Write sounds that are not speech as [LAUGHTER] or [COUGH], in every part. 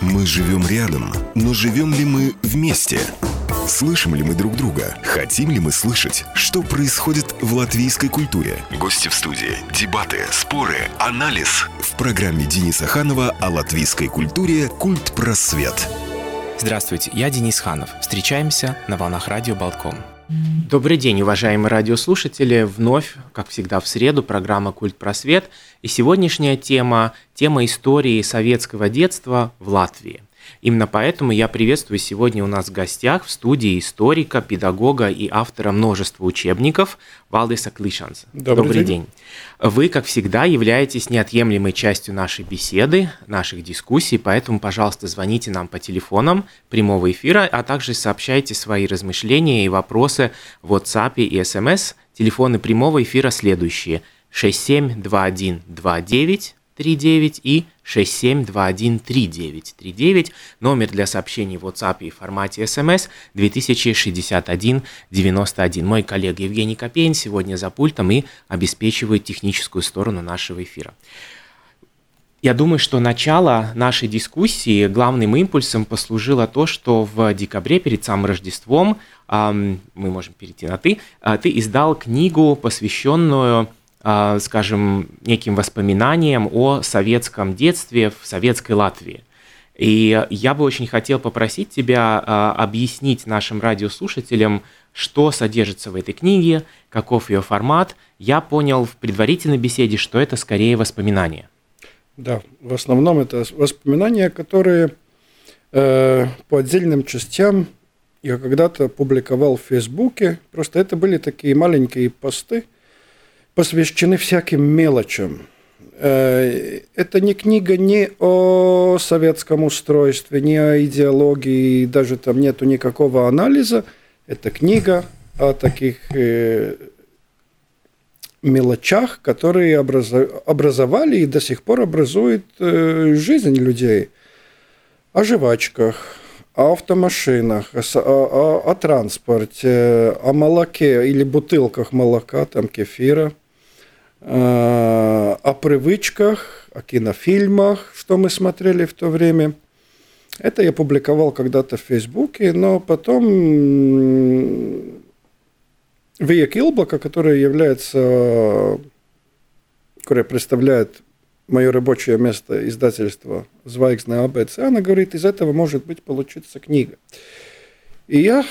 Мы живем рядом, но живем ли мы вместе? Слышим ли мы друг друга? Хотим ли мы слышать, что происходит в латвийской культуре? Гости в студии, дебаты, споры, анализ. В программе Дениса Ханова о латвийской культуре «Культ просвет». Здравствуйте, я Денис Ханов. Встречаемся на волнах радио «Балкон». Добрый день, уважаемые радиослушатели. Вновь, как всегда, в среду программа «Культ просвет». И сегодняшняя тема – тема истории советского детства в Латвии. Именно поэтому я приветствую сегодня у нас в гостях в студии историка, педагога и автора множества учебников Валдиса Клишанса. Добрый, Добрый день. день. Вы, как всегда, являетесь неотъемлемой частью нашей беседы, наших дискуссий, поэтому, пожалуйста, звоните нам по телефонам прямого эфира, а также сообщайте свои размышления и вопросы в WhatsApp и SMS. Телефоны прямого эфира следующие – 672129 39 и 67213939. Номер для сообщений в WhatsApp и формате SMS 206191. Мой коллега Евгений Копейн сегодня за пультом и обеспечивает техническую сторону нашего эфира. Я думаю, что начало нашей дискуссии главным импульсом послужило то, что в декабре перед самым Рождеством, мы можем перейти на «ты», а, ты издал книгу, посвященную скажем, неким воспоминаниям о советском детстве в советской Латвии. И я бы очень хотел попросить тебя а, объяснить нашим радиослушателям, что содержится в этой книге, каков ее формат. Я понял в предварительной беседе, что это скорее воспоминания. Да, в основном это воспоминания, которые э, по отдельным частям я когда-то публиковал в Фейсбуке. Просто это были такие маленькие посты – посвящены всяким мелочам. Э, это не книга не о советском устройстве, не о идеологии, даже там нету никакого анализа. Это книга о таких э, мелочах, которые образовали и до сих пор образуют э, жизнь людей. О жвачках, о автомашинах, о, о, о транспорте, о молоке или бутылках молока, там кефира – о привычках, о кинофильмах, что мы смотрели в то время. Это я публиковал когда-то в Фейсбуке, но потом Вия Килблока, которая является, которая представляет мое рабочее место издательства «Звайгзна АБЦ», она говорит, из этого может быть получиться книга. И я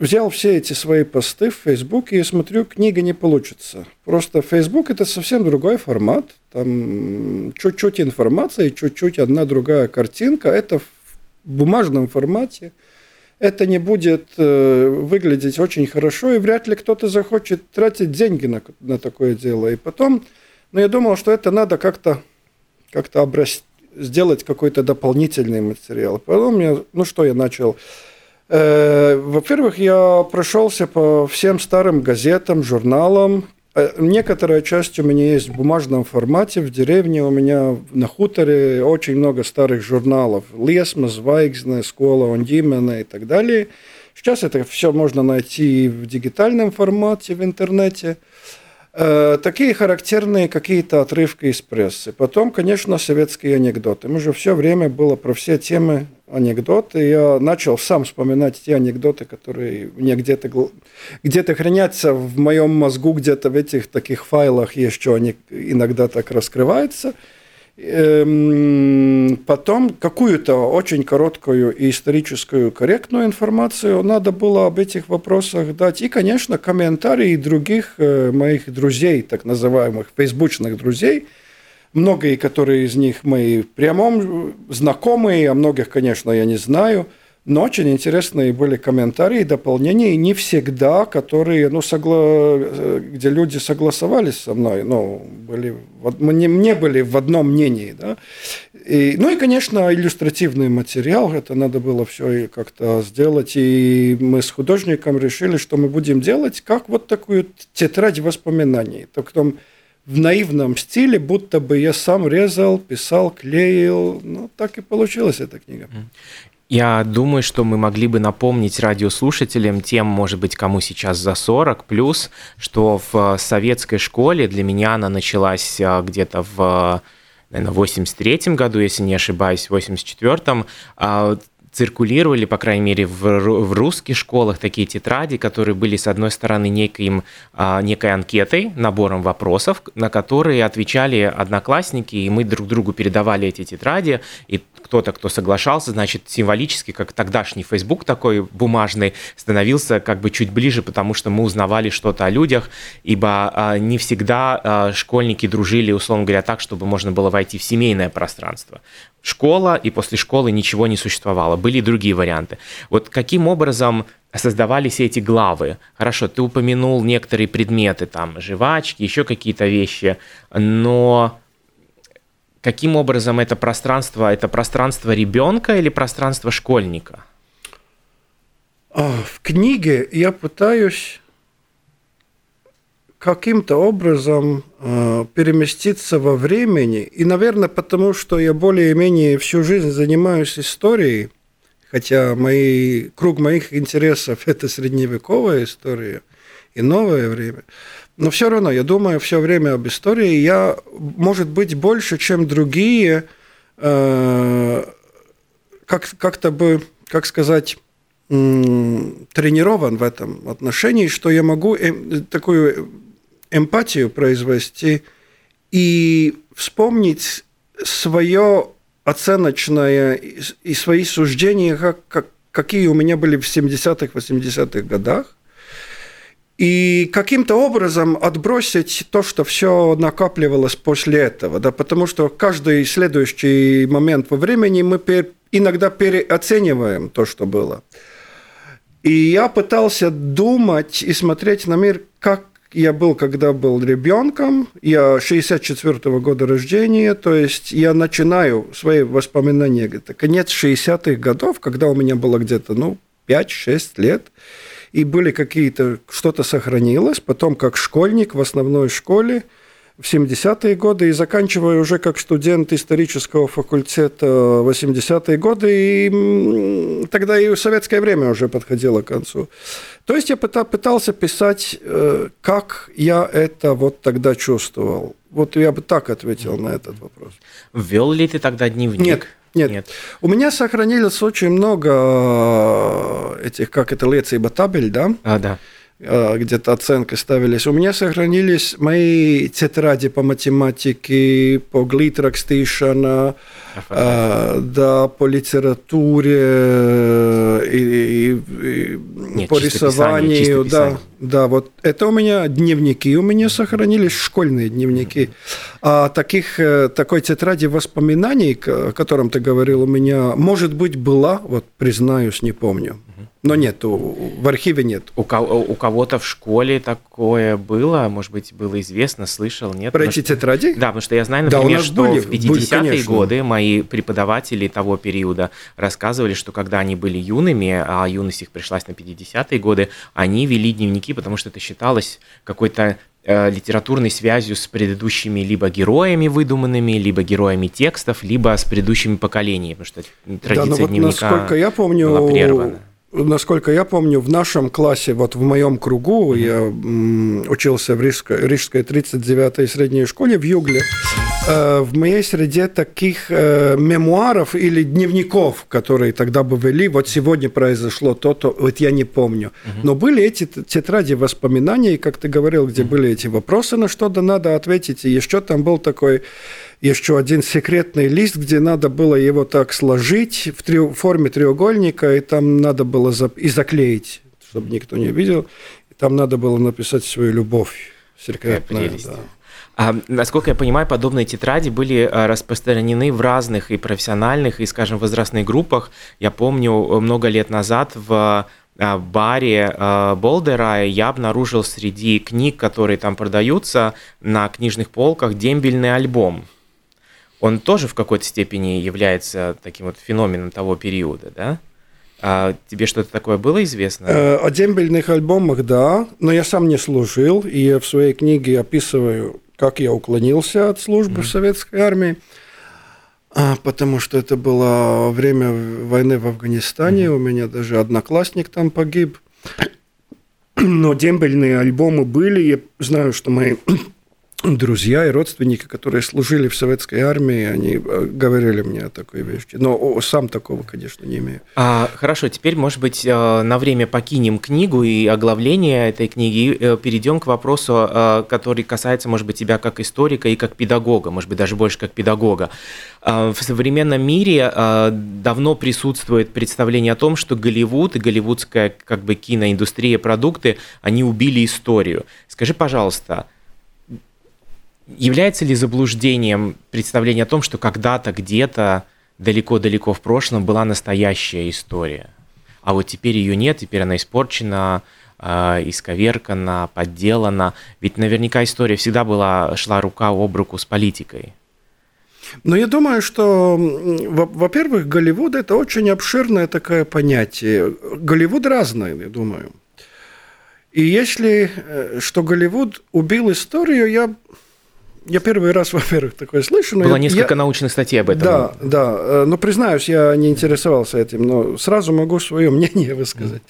взял все эти свои посты в Фейсбуке и смотрю, книга не получится. Просто Фейсбук это совсем другой формат. Там чуть-чуть информации, чуть-чуть одна другая картинка. Это в бумажном формате. Это не будет э, выглядеть очень хорошо, и вряд ли кто-то захочет тратить деньги на, на такое дело. И потом, ну, я думал, что это надо как-то как-то образ... сделать какой-то дополнительный материал. Потом я, ну что я начал? Э, во-первых, я прошелся по всем старым газетам, журналам. Э, некоторая часть у меня есть в бумажном формате. В деревне у меня на хуторе очень много старых журналов. Лесма, Звайгзна, Скола, Ондимена и так далее. Сейчас это все можно найти в дигитальном формате в интернете. Э, такие характерные какие-то отрывки из прессы. Потом, конечно, советские анекдоты. Мы же все время было про все темы анекдоты. Я начал сам вспоминать те анекдоты, которые мне где-то где хранятся в моем мозгу, где-то в этих таких файлах еще они иногда так раскрываются. Эм, потом какую-то очень короткую и историческую корректную информацию надо было об этих вопросах дать. И, конечно, комментарии других э, моих друзей, так называемых фейсбучных друзей – Многие, которые из них мои прямом знакомые, а многих, конечно, я не знаю. Но очень интересные были комментарии, дополнения, не всегда, которые, ну, согла... где люди согласовались со мной, ну, были, мне, мне были в одном мнении, да. И, ну и, конечно, иллюстративный материал, это надо было все как-то сделать, и мы с художником решили, что мы будем делать как вот такую тетрадь воспоминаний. Так, том, в наивном стиле, будто бы я сам резал, писал, клеил. Ну, так и получилась эта книга. Я думаю, что мы могли бы напомнить радиослушателям, тем, может быть, кому сейчас за 40 плюс, что в советской школе для меня она началась а, где-то в наверное, в 83 году, если не ошибаюсь, в 84-м, циркулировали, по крайней мере, в, в русских школах такие тетради, которые были, с одной стороны, неким, а, некой анкетой, набором вопросов, на которые отвечали одноклассники, и мы друг другу передавали эти тетради, и кто-то, кто соглашался, значит, символически, как тогдашний Facebook такой бумажный, становился как бы чуть ближе, потому что мы узнавали что-то о людях, ибо а, не всегда а, школьники дружили, условно говоря, так, чтобы можно было войти в семейное пространство школа, и после школы ничего не существовало. Были другие варианты. Вот каким образом создавались эти главы? Хорошо, ты упомянул некоторые предметы, там, жвачки, еще какие-то вещи, но каким образом это пространство, это пространство ребенка или пространство школьника? А, в книге я пытаюсь каким-то образом э, переместиться во времени. И, наверное, потому что я более-менее всю жизнь занимаюсь историей, хотя мои, круг моих интересов – это средневековая история и новое время. Но все равно я думаю все время об истории. Я, может быть, больше, чем другие, э, как, как-то бы, как сказать, тренирован в этом отношении, что я могу э, такую эмпатию произвести и вспомнить свое оценочное и свои суждения, как, как, какие у меня были в 70-х, 80-х годах, и каким-то образом отбросить то, что все накапливалось после этого, да, потому что каждый следующий момент во времени мы пер, иногда переоцениваем то, что было. И я пытался думать и смотреть на мир, как я был, когда был ребенком, я 64 -го года рождения, то есть я начинаю свои воспоминания, это конец 60-х годов, когда у меня было где-то, ну, 5-6 лет, и были какие-то, что-то сохранилось, потом как школьник в основной школе – в 70-е годы и заканчивая уже как студент исторического факультета 80-е годы, и тогда и советское время уже подходило к концу. То есть я пытался писать, э, как я это вот тогда чувствовал. Вот я бы так ответил на этот вопрос. Ввел ли ты тогда дневник? Нет, нет. Нет. У меня сохранилось очень много э, этих, как это, lecība табель, да? А, да. Э, где-то оценки ставились. У меня сохранились мои тетради по математике, по глитракстишана, э, да, по литературе э, и, и, и Нет, по рисованию. Писание, да, да, вот это у меня дневники, у меня сохранились школьные дневники. А таких, такой тетради воспоминаний, о котором ты говорил, у меня, может быть, была, вот признаюсь, не помню. Но нет, в архиве нет. У, у кого-то в школе такое было, может быть, было известно, слышал, нет? Про эти тетради? Да, потому что я знаю, например, да, что были, в 50-е годы мои преподаватели того периода рассказывали, что когда они были юными, а юность их пришлась на 50-е годы, они вели дневники, потому что это считалось какой-то э, литературной связью с предыдущими либо героями выдуманными, либо героями текстов, либо с предыдущими поколениями, потому что традиция да, ну вот дневника насколько я помню, была прервана насколько я помню, в нашем классе, вот в моем кругу, mm-hmm. я учился в Рижской, Рижской 39-й средней школе в Югле, в моей среде таких э, мемуаров или дневников, которые тогда бы вели, вот сегодня произошло то-то, вот я не помню. Но были эти тетради воспоминаний, как ты говорил, где были эти вопросы, на что-то надо ответить, и еще там был такой еще один секретный лист, где надо было его так сложить в трех, форме треугольника, и там надо было за, и заклеить, чтобы никто не видел. И там надо было написать свою любовь секретную. Да. А, насколько я понимаю, подобные тетради были а, распространены в разных и профессиональных, и, скажем, возрастных группах. Я помню, много лет назад в а, баре Болдера я обнаружил среди книг, которые там продаются на книжных полках, дембельный альбом он тоже в какой-то степени является таким вот феноменом того периода, да? А тебе что-то такое было известно? Э, о дембельных альбомах, да, но я сам не служил, и я в своей книге описываю, как я уклонился от службы mm-hmm. в советской армии, а, потому что это было время войны в Афганистане, mm-hmm. у меня даже одноклассник там погиб. [COUGHS] Но дембельные альбомы были, я знаю, что мои друзья и родственники, которые служили в советской армии, они э, говорили мне о такой вещи. Но сам такого, конечно, не имею. А, хорошо, теперь, может быть, э, на время покинем книгу и оглавление этой книги, и э, перейдем к вопросу, который касается, может быть, тебя как историка и как педагога, может быть, даже больше как педагога. В современном мире давно присутствует представление о том, что Голливуд и голливудская как бы киноиндустрия, продукты, они убили историю. Скажи, пожалуйста, Является ли заблуждением представление о том, что когда-то где-то далеко-далеко в прошлом была настоящая история, а вот теперь ее нет, теперь она испорчена, э, исковеркана, подделана. Ведь наверняка история всегда была, шла рука об руку с политикой. Но я думаю, что, во-первых, Голливуд – это очень обширное такое понятие. Голливуд разный, я думаю. И если, э, что Голливуд убил историю, я я первый раз, [LAUGHS] во-первых, такое слышу. Но Было я, несколько я... научных статей об этом. Да, да. Э, но признаюсь, я не интересовался этим, но сразу могу свое [LAUGHS] мнение высказать.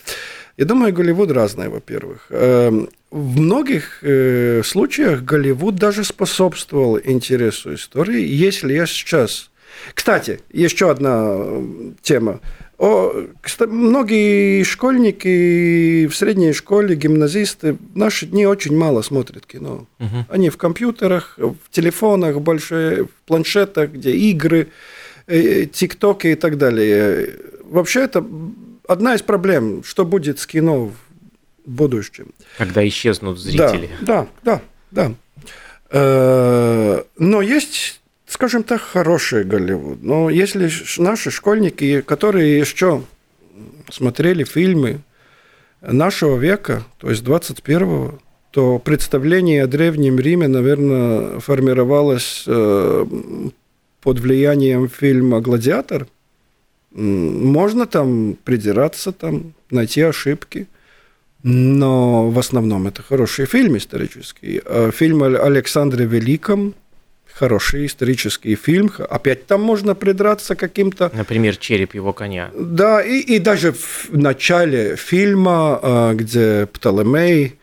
Я думаю, Голливуд разный, во-первых. Эм, в многих э, случаях Голливуд даже способствовал интересу истории. Если я сейчас... Кстати, еще одна э, тема. О, многие школьники в средней школе, гимназисты в наши дни очень мало смотрят кино. Угу. Они в компьютерах, в телефонах, большие, в планшетах, где игры, э, тиктоки и так далее. Вообще это одна из проблем, что будет с кино в будущем. Когда исчезнут зрители. Да, да, да. да. Э, но есть скажем так, хороший Голливуд. Но если наши школьники, которые еще смотрели фильмы нашего века, то есть 21-го, то представление о Древнем Риме, наверное, формировалось э, под влиянием фильма «Гладиатор». Можно там придираться, там, найти ошибки, но в основном это хороший фильм исторический. А фильм о Александре Великом – хороший исторический фильм. Опять там можно придраться каким-то... Например, «Череп его коня». Да, и, и даже в начале фильма, а, где Птолемей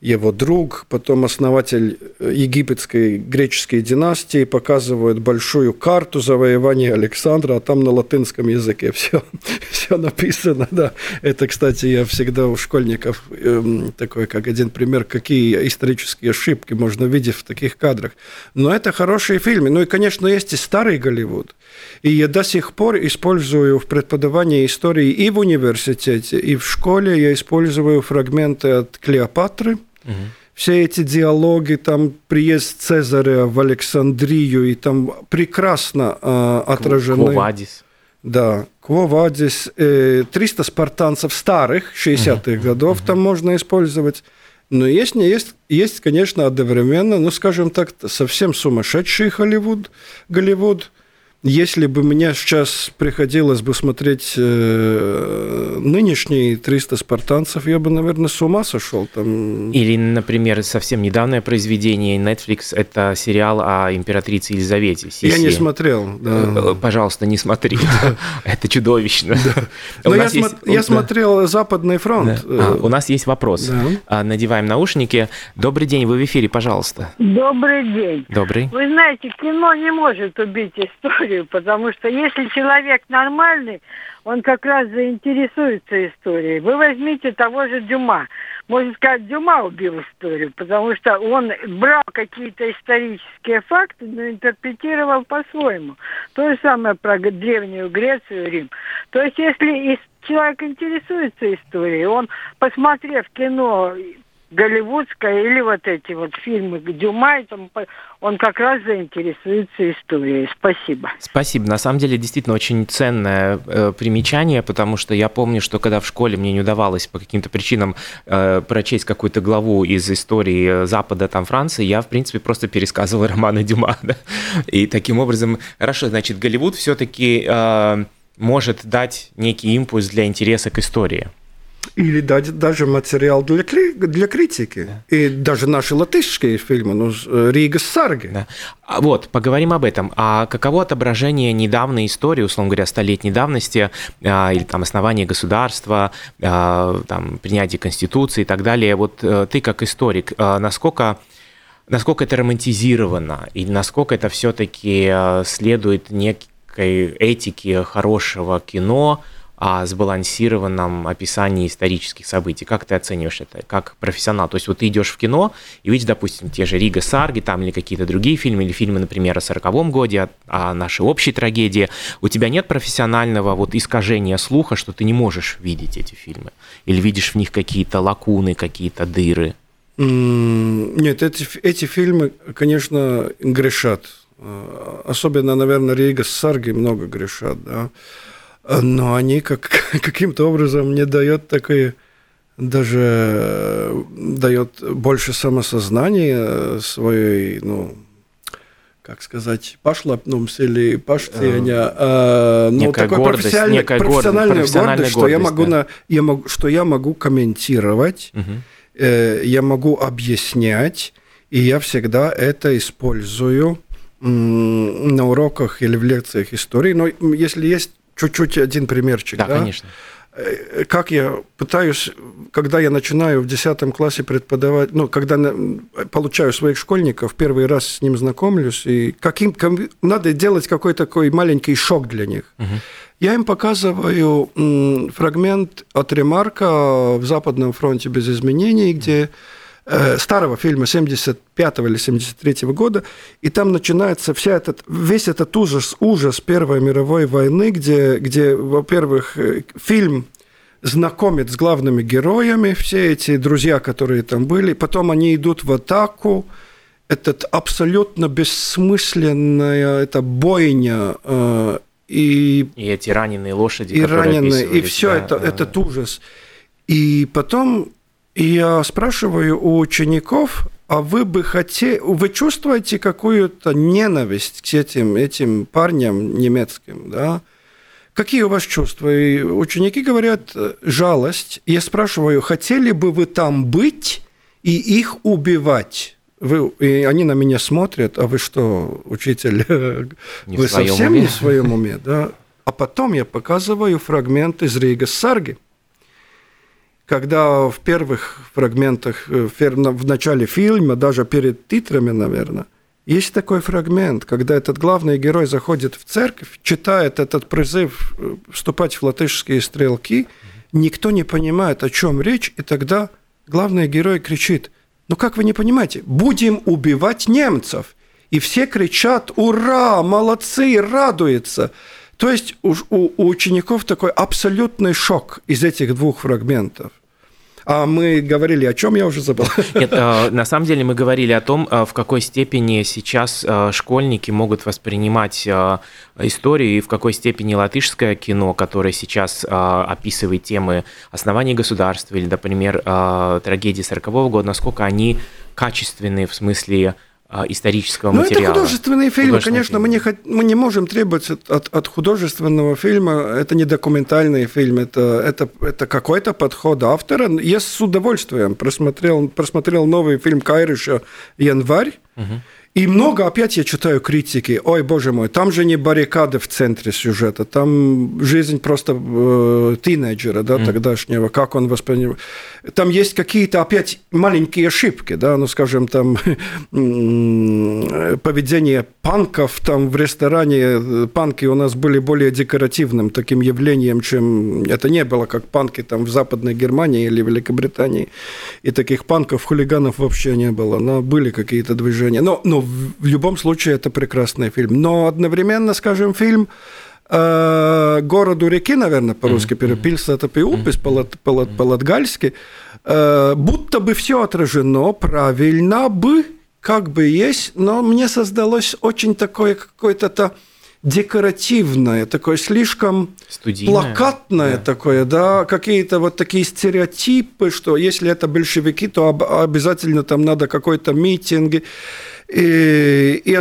его друг, потом основатель э, египетской греческой династии, показывает большую карту завоевания Александра, а там на латинском языке все, [LAUGHS] все написано. Да. Это, кстати, я всегда у школьников э, такой, как один пример, какие исторические ошибки можно видеть в таких кадрах. Но это хорошие фильмы. Ну и, конечно, есть и старый Голливуд. И я до сих пор использую в преподавании истории и в университете, и в школе я использую фрагменты от Клеопатры – Угу. Все эти диалоги, там приезд Цезаря в Александрию, и там прекрасно э, отражены. Квовадис. Да, Квовадис. Э, 300 спартанцев старых, 60-х угу. годов угу. там можно использовать. Но есть, не есть, есть, конечно, одновременно, ну, скажем так, совсем сумасшедший Голливуд, Голливуд – если бы мне сейчас приходилось бы смотреть э, нынешние 300 спартанцев, я бы, наверное, с ума сошел. Там... Или, например, совсем недавнее произведение Netflix – это сериал о императрице Елизавете. Сиси. Я не смотрел. Да. Э, пожалуйста, не смотри. [LAUGHS] [LAUGHS] Это чудовищно. [LAUGHS] Но я смотрел «Западный фронт». А, у нас есть вопрос. А, надеваем наушники. Добрый день, вы в эфире, пожалуйста. Добрый день. Добрый. Вы знаете, кино не может убить историю историю, потому что если человек нормальный, он как раз заинтересуется историей. Вы возьмите того же Дюма. Можно сказать, Дюма убил историю, потому что он брал какие-то исторические факты, но интерпретировал по-своему. То же самое про древнюю Грецию, Рим. То есть, если человек интересуется историей, он, посмотрев кино голливудская или вот эти вот фильмы Дюма, там, он как раз заинтересуется историей. Спасибо. Спасибо. На самом деле, действительно, очень ценное э, примечание, потому что я помню, что когда в школе мне не удавалось по каким-то причинам э, прочесть какую-то главу из истории Запада, там, Франции, я, в принципе, просто пересказывал [LAUGHS] романы Дюма. Да? И таким образом, хорошо, значит, Голливуд все-таки э, может дать некий импульс для интереса к истории. Или дать даже материал для, для критики. Да. И даже наши латышские фильмы, ну, э, Рига Сарги. Да. А вот, поговорим об этом. А каково отображение недавней истории, условно говоря, столетней давности, а, или там основания государства, а, там, принятие Конституции и так далее? Вот э, ты как историк, а, насколько насколько это романтизировано, или насколько это все-таки следует некой этике хорошего кино, о сбалансированном описании исторических событий. Как ты оцениваешь это, как профессионал? То есть вот ты идешь в кино и видишь, допустим, те же Рига Сарги там или какие-то другие фильмы, или фильмы, например, о сороковом годе, о, о нашей общей трагедии. У тебя нет профессионального вот искажения слуха, что ты не можешь видеть эти фильмы? Или видишь в них какие-то лакуны, какие-то дыры? Нет, эти, эти фильмы, конечно, грешат. А, особенно, наверное, Рига Сарги много грешат, да но они как, [LAUGHS] каким-то образом не дают такой даже э, дает больше самосознания своей, ну, как сказать, пошлапнумс или паштеня, э, а, ну, такой гордость, профессиональный, профессиональная гордость, гордость, что я могу, да. на, я могу, что я могу комментировать, угу. э, я могу объяснять, и я всегда это использую на уроках или в лекциях истории. Но если есть чуть-чуть один примерчик. Да, да, конечно. Э, как я пытаюсь, когда я начинаю в 10 классе преподавать, ну, когда получаю своих школьников, первый раз с ним знакомлюсь, и каким, надо делать какой-то такой маленький шок для них. Угу. Я им показываю фрагмент от ремарка в Западном фронте без изменений, где Э, старого фильма 75 или 73 года, и там начинается вся этот, весь этот ужас, ужас Первой мировой войны, где, где во-первых, э, фильм знакомит с главными героями, все эти друзья, которые там были, потом они идут в атаку, этот абсолютно бессмысленная эта бойня, э, и, и эти раненые лошади, и раненые, и все да, это, этот ужас. И потом и я спрашиваю у учеников, а вы бы хотели, вы чувствуете какую-то ненависть к этим, этим парням немецким, да? Какие у вас чувства? И ученики говорят, жалость. Я спрашиваю, хотели бы вы там быть и их убивать? Вы, и они на меня смотрят, а вы что, учитель, [LAUGHS] не вы совсем уме. не в своем уме, да? А потом я показываю фрагмент из Рига Сарги – когда в первых фрагментах, э, в начале фильма, даже перед титрами, наверное, есть такой фрагмент, когда этот главный герой заходит в церковь, читает этот призыв э, вступать в латышские стрелки, никто не понимает, о чем речь, и тогда главный герой кричит, ну как вы не понимаете, будем убивать немцев. И все кричат, ура, молодцы, радуются. То есть у, у, у учеников такой абсолютный шок из этих двух фрагментов. А мы говорили о чем, я уже забыл. [LAUGHS] Нет, э, на самом деле мы говорили о том, э, в какой степени сейчас э, школьники могут воспринимать историю и в какой степени латышское кино, которое сейчас описывает темы основания государства или, например, трагедии 40-го года, насколько они качественные в смысле а, исторического ну, материала. это художественные фильмы, художественные конечно, фильмы. Мы, не, мы не можем требовать от, от художественного фильма, это не документальный фильм, это, это, это какой-то подход автора. Я с удовольствием просмотрел, просмотрел новый фильм Кайрыша «Январь», угу. И много опять я читаю критики. Ой, боже мой, там же не баррикады в центре сюжета, там жизнь просто э, тинейджера, да, mm. тогдашнего, как он воспринимает. Там есть какие-то опять маленькие ошибки, да, ну, скажем, там [LAUGHS] поведение панков там в ресторане. Панки у нас были более декоративным таким явлением, чем это не было, как панки там в Западной Германии или Великобритании. И таких панков, хулиганов вообще не было. Но были какие-то движения. Но, но в любом случае это прекрасный фильм. Но одновременно, скажем, фильм э, «Городу реки», наверное, по-русски перепился, это пиупис по-латгальски, э, будто бы все отражено правильно бы, как бы есть, но мне создалось очень такое какое-то декоративное, такое слишком Студийное, плакатное да. такое, да, какие-то вот такие стереотипы, что если это большевики, то обязательно там надо какой-то митинг. И, и,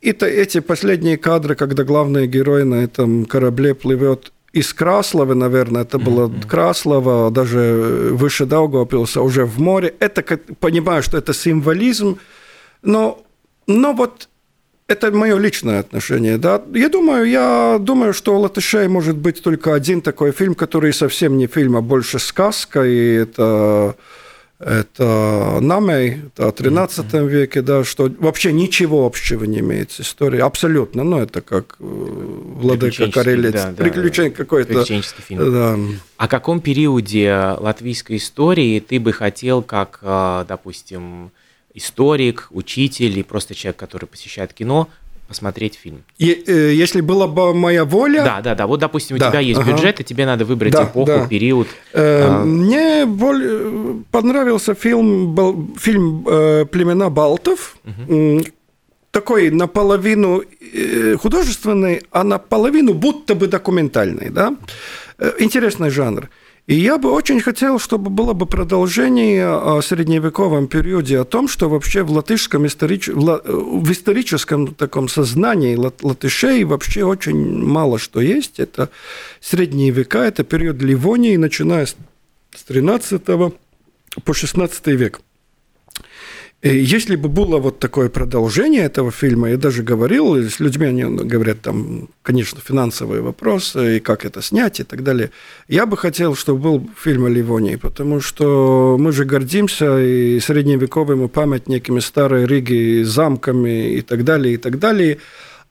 и эти последние кадры, когда главный герой на этом корабле плывет из Краслова, наверное, это было mm-hmm. Краслова, даже выше Даугавпилса, уже в море. Это, понимаю, что это символизм, но, но вот это мое личное отношение, да. Я думаю, я думаю, что у латышей может быть только один такой фильм, который совсем не фильм, а больше сказка, и это это Намей, это 13 mm-hmm. веке, да, что вообще ничего общего не имеет с историей, абсолютно, ну, это как э, Владыка Карелец, да, приключение да, какое-то. Приключенческий фильм. Да. О каком периоде латвийской истории ты бы хотел, как, э, допустим, историк, учитель и просто человек, который посещает кино, посмотреть фильм. И, э, если была бы моя воля... Да, да, да. Вот, допустим, у да, тебя есть ага. бюджет, и тебе надо выбрать да, эпоху, да. период. Э, а... Мне более понравился фильм, фильм э, «Племена Балтов». Угу. Такой наполовину э, художественный, а наполовину будто бы документальный. Да? Э, интересный жанр. И я бы очень хотел, чтобы было бы продолжение о средневековом периоде, о том, что вообще в латышском историч... в историческом таком сознании латышей вообще очень мало что есть. Это средние века, это период Ливонии, начиная с 13 по 16 век. Если бы было вот такое продолжение этого фильма, я даже говорил с людьми, они говорят там, конечно, финансовые вопросы, и как это снять, и так далее. Я бы хотел, чтобы был фильм о Ливонии, потому что мы же гордимся и средневековыми памятниками старой Риги, замками и так далее, и так далее.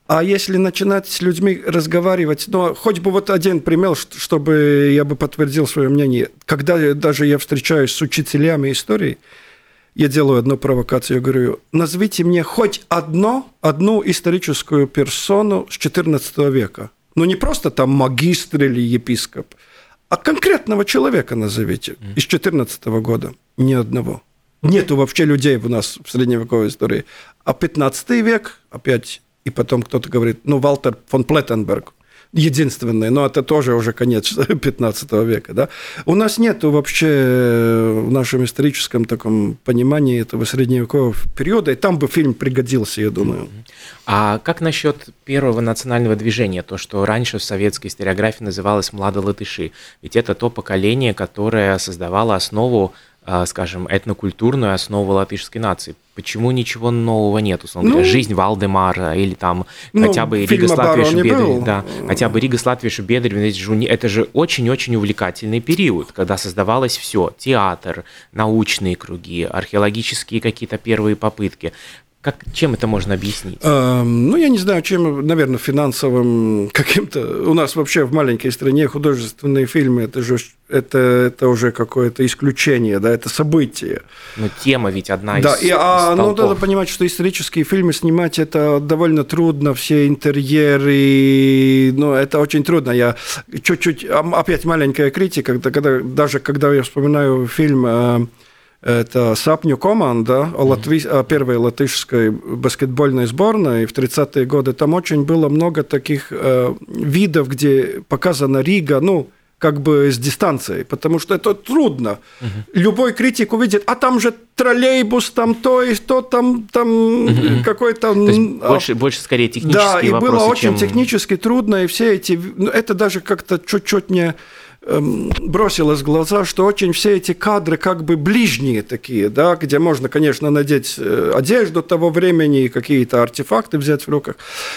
А если начинать с людьми разговаривать, ну, хоть бы вот один пример, чтобы я бы подтвердил свое мнение. Когда даже я встречаюсь с учителями истории, я делаю одну провокацию, я говорю, назовите мне хоть одно, одну историческую персону с XIV века. Ну, не просто там магистр или епископ, а конкретного человека назовите из XIV года. Ни одного. Нету вообще людей у нас в средневековой истории. А 15 век, опять, и потом кто-то говорит, ну, Валтер фон Плеттенберг – единственный, но это тоже уже конец [LAUGHS] 15 века. Да? У нас нет вообще э, в нашем историческом таком понимании этого средневекового периода, и там бы фильм пригодился, я думаю. А как насчет первого национального движения, то, что раньше в советской историографии называлось «младолатыши»? Ведь это то поколение, которое создавало основу скажем, этнокультурную основу латышской нации. Почему ничего нового нет, условно ну, говоря, жизнь Валдемара или там ну, хотя бы Рига с Латвией да, хотя бы Рига с Латвией это же очень-очень увлекательный период, когда создавалось все, театр, научные круги, археологические какие-то первые попытки. Как, чем это можно объяснить? А, ну, я не знаю, чем, наверное, финансовым [LAUGHS] каким-то... У нас вообще в маленькой стране художественные фильмы, это же это, это уже какое-то исключение, да, это событие. Но тема ведь одна да, из и, а, Ну, надо понимать, что исторические фильмы снимать это довольно трудно, все интерьеры, ну, это очень трудно. Я чуть-чуть, опять маленькая критика, когда, даже когда я вспоминаю фильм э, это Сапню команда о, Латви... о первой латышской баскетбольной сборной в 30-е годы. Там очень было много таких э, видов, где показана Рига, ну, как бы с дистанцией, потому что это трудно. Угу. Любой критик увидит, а там же троллейбус, там то и то, там, там угу. какой-то... То больше, больше скорее технические Да, и вопросы, было очень чем... технически трудно, и все эти... Ну, это даже как-то чуть-чуть не бросилось в глаза, что очень все эти кадры как бы ближние такие, да, где можно, конечно, надеть э, одежду того времени и какие-то артефакты взять в руках.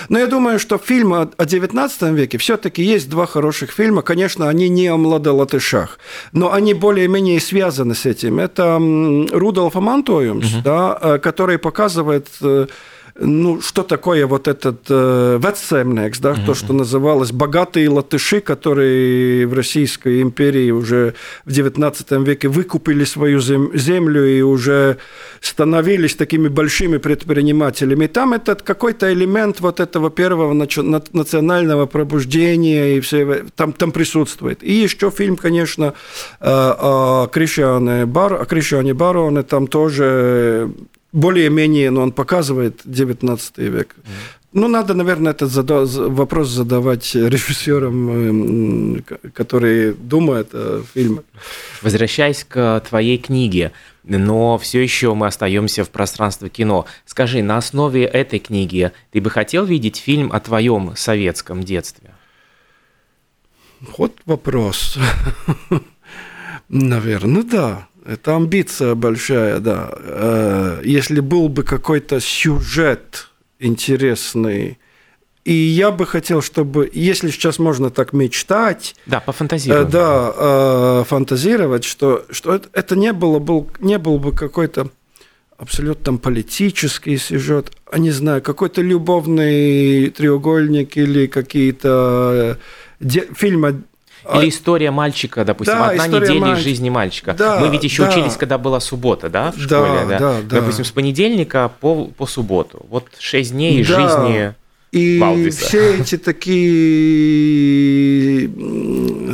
Но я думаю, что фильмы о 19 веке все-таки есть два хороших фильма. Конечно, они не о младолатышах, но они более-менее связаны с этим. Это Рудolf Амантоюмс, угу. да, э, который показывает э, ну, что такое вот этот э, вецемнекс, да, mm-hmm. то, что называлось богатые латыши, которые в Российской империи уже в XIX веке выкупили свою землю и уже становились такими большими предпринимателями. И там этот какой-то элемент вот этого первого национального пробуждения и все там, там присутствует. И еще фильм, конечно, э, о Кришиане, Бар, о Кришиане Бароне, там тоже более-менее, но он показывает 19 век. Mm. Ну, надо, наверное, этот вопрос задавать режиссерам, которые думают о фильме. Возвращаясь к твоей книге, но все еще мы остаемся в пространстве кино. Скажи, на основе этой книги ты бы хотел видеть фильм о твоем советском детстве? Вот вопрос. [LAUGHS] Наверное, ну да. Это амбиция большая, да. Э, если был бы какой-то сюжет интересный, и я бы хотел, чтобы, если сейчас можно так мечтать, да, пофантазировать, да, э, фантазировать, что, что это, это не было был, не был бы какой-то абсолютно там политический сюжет, а не знаю, какой-то любовный треугольник или какие-то де- фильмы или а, история мальчика, допустим, да, одна неделя мальчика. из жизни мальчика. Да, Мы ведь еще да. учились, когда была суббота, да, в школе, да? да? да допустим, с понедельника по, по субботу. Вот шесть дней из да. жизни и Валдиса. все эти такие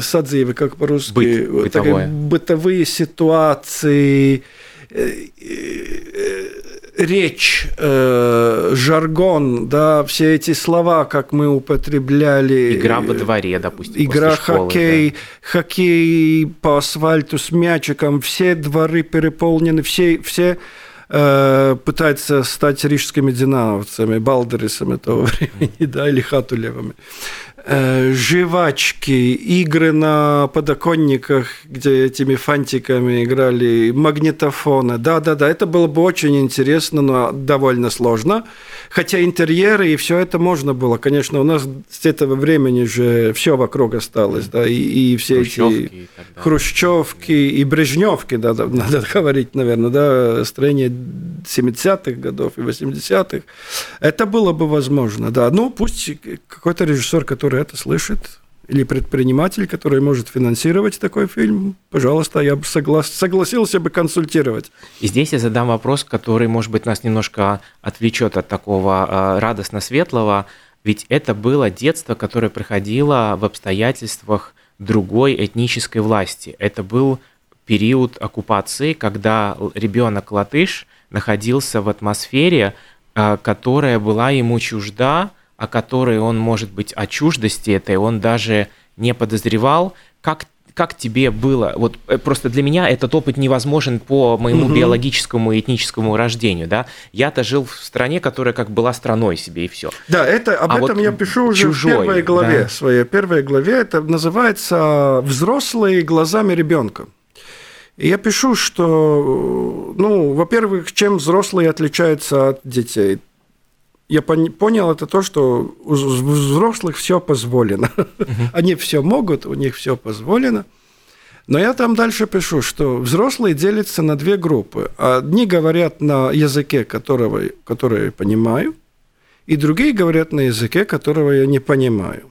садзивы, как по-русски, Быт, бытовые. бытовые ситуации, э, э, речь, э, жаргон, да, все эти слова, как мы употребляли. Игра во дворе, допустим. Игра школы, хоккей, да. хоккей по асфальту с мячиком, все дворы переполнены, все, все э, пытаются стать рижскими динамовцами, балдерисами того [LAUGHS] времени, да, или хатулевыми. Э, жвачки, игры на подоконниках, где этими фантиками играли, магнитофоны. Да-да-да, это было бы очень интересно, но довольно сложно. Хотя интерьеры и все это можно было. Конечно, у нас с этого времени же все вокруг осталось, да, и, и все хрущевки эти и хрущевки и брежневки, да, да, надо [LAUGHS] говорить, наверное, да, строение 70-х годов и 80-х. Это было бы возможно, да. Ну, пусть какой-то режиссер, который который это слышит, или предприниматель, который может финансировать такой фильм, пожалуйста, я бы согла- согласился бы консультировать. И здесь я задам вопрос, который, может быть, нас немножко отвлечет от такого э, радостно-светлого, ведь это было детство, которое проходило в обстоятельствах другой этнической власти. Это был период оккупации, когда ребенок латыш находился в атмосфере, э, которая была ему чужда, о которой он, может быть, о чуждости этой, он даже не подозревал. Как, как тебе было? Вот э, просто для меня этот опыт невозможен по моему угу. биологическому и этническому рождению, да? Я-то жил в стране, которая как была страной себе и все. Да, это об а этом вот я пишу уже чужой, в первой главе, да? своей первой главе. Это называется "Взрослые глазами ребенка". И я пишу, что, ну, во-первых, чем взрослые отличаются от детей я понял это то, что у взрослых все позволено. [LAUGHS] Они все могут, у них все позволено. Но я там дальше пишу, что взрослые делятся на две группы. Одни говорят на языке, которого, который я понимаю, и другие говорят на языке, которого я не понимаю.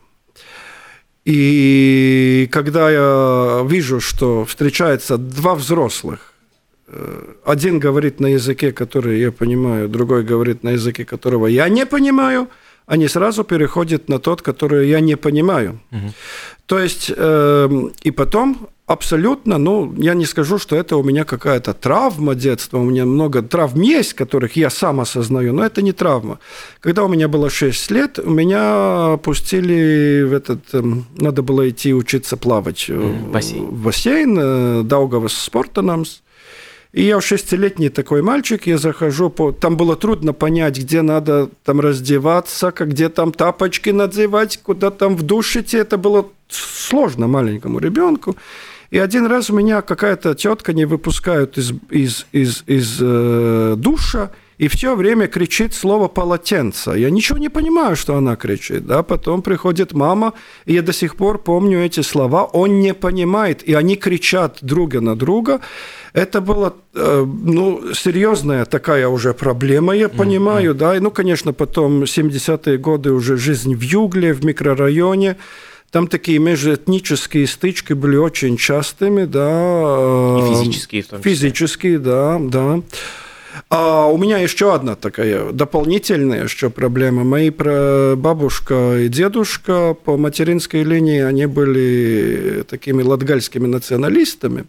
И когда я вижу, что встречаются два взрослых, один говорит на языке, который я понимаю, другой говорит на языке, которого я не понимаю, они сразу переходят на тот, который я не понимаю. Угу. То есть, э, и потом абсолютно, ну, я не скажу, что это у меня какая-то травма детства, у меня много травм есть, которых я сам осознаю, но это не травма. Когда у меня было 6 лет, меня пустили в этот, э, надо было идти учиться плавать в бассейн, в бассейн э, Даугавас Спортанамс. И я шестилетний такой мальчик, я захожу по... Там было трудно понять, где надо там раздеваться, как где там тапочки надевать, куда там в душ идти. Это было сложно маленькому ребенку. И один раз у меня какая-то тетка не выпускают из, из, из, из э, душа, и все время кричит слово полотенце. Я ничего не понимаю, что она кричит. Да? Потом приходит мама, и я до сих пор помню эти слова. Он не понимает, и они кричат друга на друга. Это была э, ну, серьезная такая уже проблема, я понимаю. Mm-hmm. Да? И, ну, конечно, потом 70-е годы уже жизнь в Югле, в микрорайоне. Там такие межэтнические стычки были очень частыми, да. И физические в том числе. Физические, да, да. А у меня еще одна такая дополнительная еще проблема. Мои бабушка и дедушка по материнской линии, они были такими латгальскими националистами.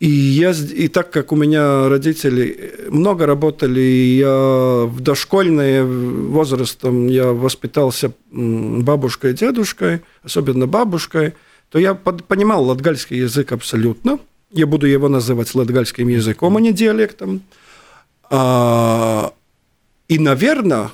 И, я, и так как у меня родители много работали, я в дошкольные возрастом я воспитался бабушкой и дедушкой, особенно бабушкой, то я понимал латгальский язык абсолютно. Я буду его называть латгальским языком, а не диалектом. А, и, наверное,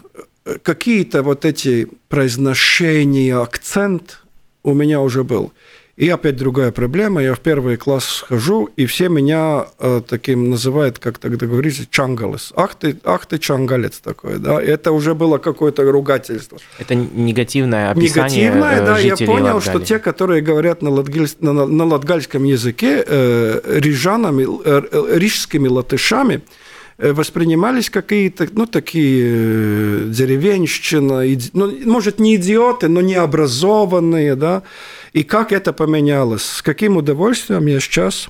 какие-то вот эти произношения, акцент у меня уже был. И опять другая проблема. Я в первый класс хожу, и все меня э, таким называют, как тогда говорится, чангалес. Ах ты, ах ты чангалец такой, да. Это уже было какое-то ругательство. Это негативное описание Негативное, э, да. Я понял, Латгалии. что те, которые говорят на, латгаль... на, на латгальском языке, э, рижанами, э, рижскими латышами, воспринимались какие-то, ну, такие э, деревенщина, иди- ну, может, не идиоты, но необразованные, да. И как это поменялось? С каким удовольствием я сейчас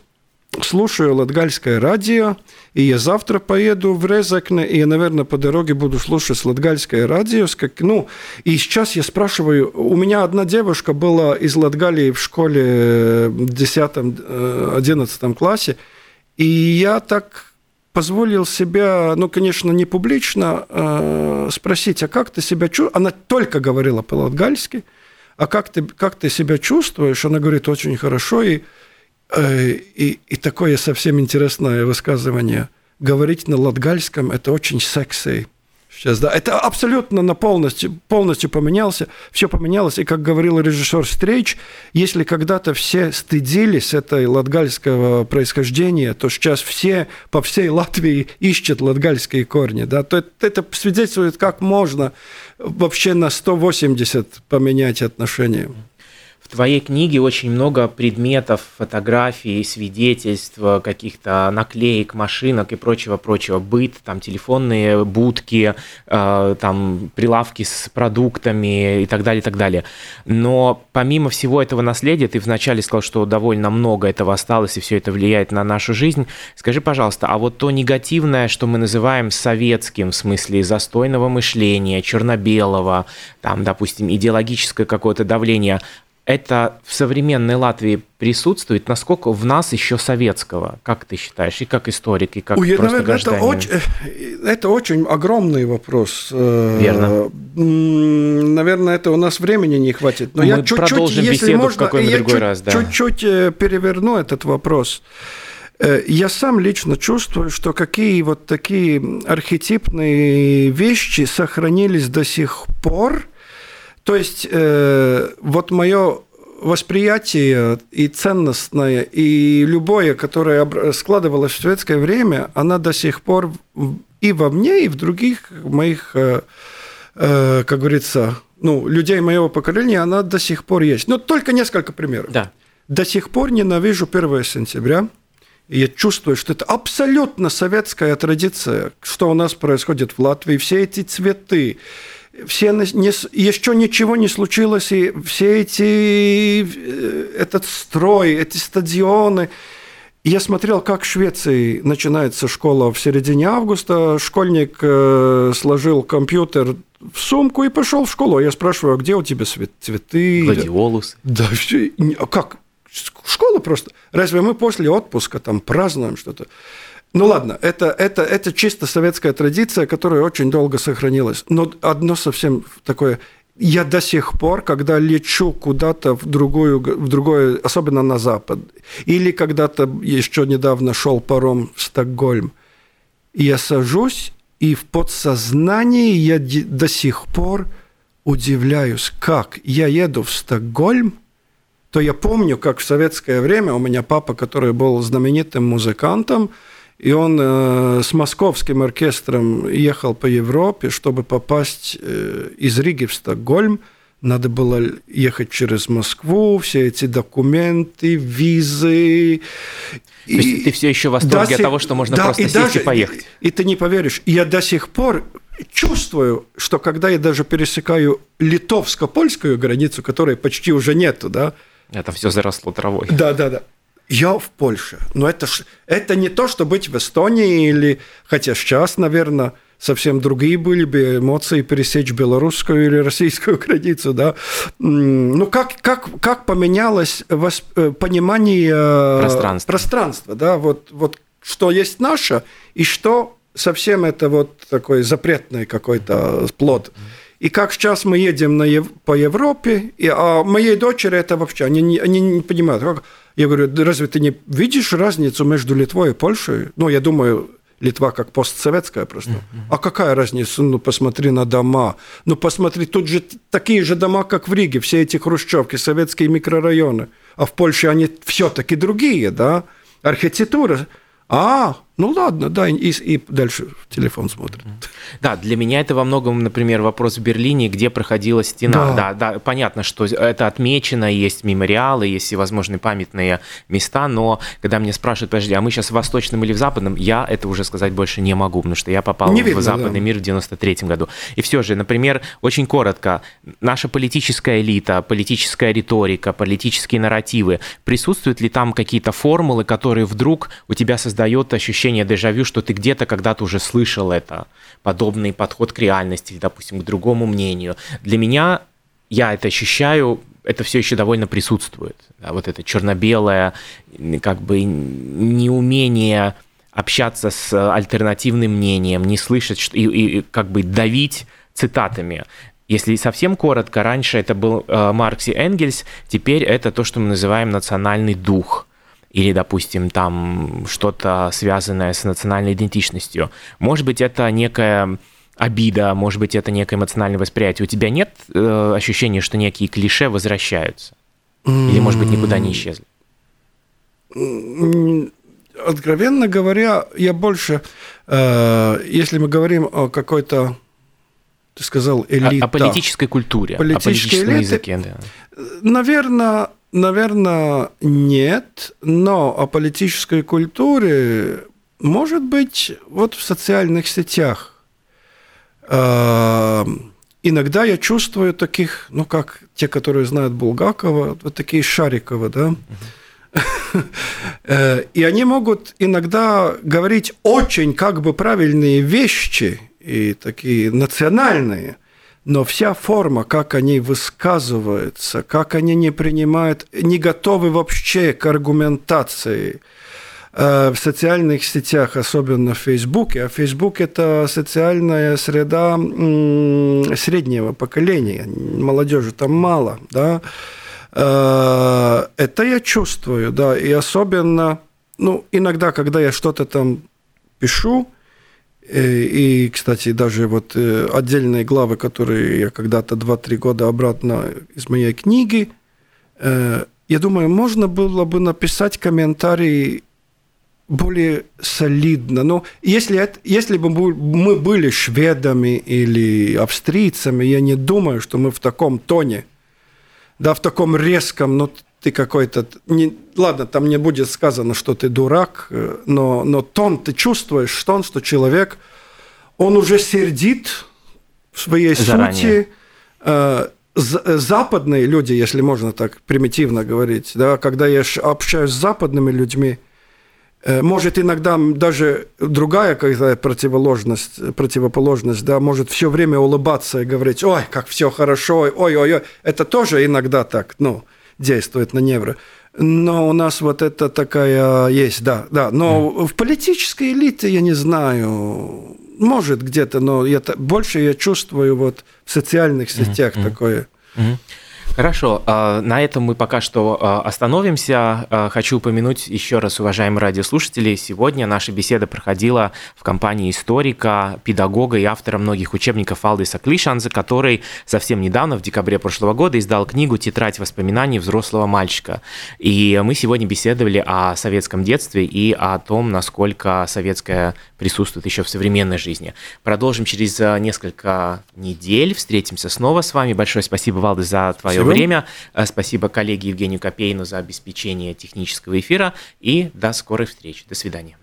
слушаю латгальское радио, и я завтра поеду в Резакне, и я, наверное, по дороге буду слушать латгальское радио. Как, ну, и сейчас я спрашиваю, у меня одна девушка была из Латгалии в школе э, в 10-11 классе, и я так позволил себя, ну, конечно, не публично, э, спросить, а как ты себя чувствуешь? Она только говорила по-латгальски, а как ты, как ты себя чувствуешь? Она говорит, очень хорошо, и Э, И, и такое совсем интересное высказывание. Говорить на латгальском – это очень секси. Сейчас, да, это абсолютно на полностью, полностью поменялся, все поменялось. И как говорил режиссер Стрейч, если когда-то все стыдились этой латгальского происхождения, то сейчас все по всей Латвии ищут латгальские корни. Да? То это, это свидетельствует, как можно вообще на 180 поменять отношения. В твоей книге очень много предметов, фотографий, свидетельств, каких-то наклеек, машинок и прочего-прочего. Быт, там телефонные будки, э, там прилавки с продуктами и так далее, и так далее. Но помимо всего этого наследия, ты вначале сказал, что довольно много этого осталось, и все это влияет на нашу жизнь. Скажи, пожалуйста, а вот то негативное, что мы называем советским, в смысле застойного мышления, черно-белого, там, допустим, идеологическое какое-то давление, это в современной Латвии присутствует, насколько в нас еще советского, как ты считаешь, и как историк, и как Ой, просто наверное, это гражданин? очень, это очень огромный вопрос. Э, Верно. Наверное, это у нас времени не хватит. Но Мы я чуть-чуть, продолжим если беседу в можно, какой-нибудь я другой чуть- раз, да. чуть-чуть э, переверну этот вопрос. Э, Я сам лично чувствую, что какие вот такие архетипные вещи сохранились до сих пор. То есть э, вот мое восприятие и ценностное, и любое, которое складывалось в советское время, она до сих пор и во мне, и в других моих, э, э, как говорится, ну, людей моего поколения, она до сих пор есть. Но только несколько примеров. Да. До сих пор ненавижу 1 сентября. И я чувствую, что это абсолютно советская традиция, что у нас происходит в Латвии. Все эти цветы, все, не еще ничего не случилось, и все эти, э, этот строй, эти стадионы. Я смотрел, как в Швеции начинается школа в середине августа. Школьник э, сложил компьютер в сумку и пошел в школу. Я спрашиваю, а где у тебя цвет- цветы? Гладиолусы. Да, все. А как? Школа просто. Разве мы после отпуска там празднуем что-то? Ну ладно, это, это, это чисто советская традиция, которая очень долго сохранилась. Но одно совсем такое. Я до сих пор, когда лечу куда-то в, другую, в другое, особенно на запад, или когда-то еще недавно шел паром в Стокгольм, я сажусь, и в подсознании я до сих пор удивляюсь, как я еду в Стокгольм, то я помню, как в советское время у меня папа, который был знаменитым музыкантом, и он э, с московским оркестром ехал по Европе, чтобы попасть э, из Риги в Стокгольм. Надо было ехать через Москву, все эти документы, визы. То есть ты все еще в восторге от того, что можно просто сесть и поехать. И, ты не поверишь, я до сих пор чувствую, что когда я даже пересекаю литовско-польскую границу, которой почти уже нету, да, Это все заросло травой. да, да, да. Я в Польше. Но это, ж- это не то, что быть в Эстонии или... Хотя сейчас, наверное, совсем другие были бы эмоции пересечь белорусскую или российскую [LAUGHS] границу, да. Ну, как, как, как поменялось вос- э, понимание э, Пространства. пространства, да, вот, вот что есть наше и что совсем это вот такой запретный какой-то плод. И как сейчас мы едем на Ев- по Европе, и, а моей дочери это вообще, они не, они не понимают. Как, я говорю, «Да разве ты не видишь разницу между Литвой и Польшей? Ну, я думаю, Литва как постсоветская просто. Mm-hmm. А какая разница? Ну, посмотри на дома. Ну, посмотри, тут же такие же дома, как в Риге, все эти хрущевки, советские микрорайоны. А в Польше они все-таки другие, да? Архитектура. А, ну ладно, да, и, и дальше телефон смотрит. Да, для меня это во многом, например, вопрос в Берлине, где проходила стена. Да, да, да понятно, что это отмечено, есть мемориалы, есть всевозможные памятные места, но когда мне спрашивают, подожди, а мы сейчас в восточном или в западном, я это уже сказать больше не могу, потому что я попал не в видно, западный да. мир в 93 году. И все же, например, очень коротко, наша политическая элита, политическая риторика, политические нарративы, присутствуют ли там какие-то формулы, которые вдруг у тебя создают ощущение ощущение дежавю, что ты где-то когда-то уже слышал это, подобный подход к реальности, допустим, к другому мнению. Для меня, я это ощущаю, это все еще довольно присутствует. Да, вот это черно-белое, как бы неумение общаться с альтернативным мнением, не слышать и, и как бы давить цитатами. Если совсем коротко, раньше это был э, Маркс и Энгельс, теперь это то, что мы называем национальный дух – или, допустим, там что-то связанное с национальной идентичностью. Может быть, это некая обида, может быть, это некое эмоциональное восприятие. У тебя нет э, ощущения, что некие клише возвращаются? Или, может быть, никуда не исчезли? Откровенно говоря, я больше, э, если мы говорим о какой-то, ты сказал, элите. О, о политической культуре, политической о политическом элите, языке, да. Наверное, Наверное, нет, но о политической культуре, может быть, вот в социальных сетях. А, иногда я чувствую таких, ну, как те, которые знают Булгакова, вот такие Шарикова, да, и они могут иногда говорить очень как бы правильные вещи и такие национальные – но вся форма, как они высказываются, как они не принимают, не готовы вообще к аргументации э, в социальных сетях, особенно в Фейсбуке. А Фейсбук – это социальная среда среднего поколения. Молодежи там мало, да. Э, это я чувствую, да. И особенно, ну, иногда, когда я что-то там пишу, и, кстати, даже вот э, отдельные главы, которые я когда-то 2-3 года обратно из моей книги, э, я думаю, можно было бы написать комментарий более солидно. Но если, это, если бы мы были шведами или австрийцами, я не думаю, что мы в таком тоне, да, в таком резком, но ты какой-то... Не, ладно, там не будет сказано, что ты дурак, э, но, но тон, ты чувствуешь тон, что человек, он уже сердит в своей Заранее. сути. Э, западные люди, если можно так примитивно говорить, да, когда я общаюсь с западными людьми, э, может иногда даже другая какая-то противоположность, противоположность, да, может все время улыбаться и говорить, ой, как все хорошо, ой-ой-ой, это тоже иногда так, ну, действует на невро. Но у нас вот это такая есть, да, да. Но mm. в политической элите, я не знаю, может где-то, но я, больше я чувствую вот в социальных сетях mm-hmm. такое. Mm-hmm. Хорошо, а, на этом мы пока что а, остановимся. А, хочу упомянуть еще раз, уважаемые радиослушатели, сегодня наша беседа проходила в компании историка, педагога и автора многих учебников Алдиса Клишанза, который совсем недавно, в декабре прошлого года, издал книгу «Тетрадь воспоминаний взрослого мальчика». И мы сегодня беседовали о советском детстве и о том, насколько советское присутствует еще в современной жизни. Продолжим через несколько недель. Встретимся снова с вами. Большое спасибо, Валдис, за твое Спасибо. время. Э, спасибо коллеге Евгению Копейну за обеспечение технического эфира. И до скорой встречи. До свидания.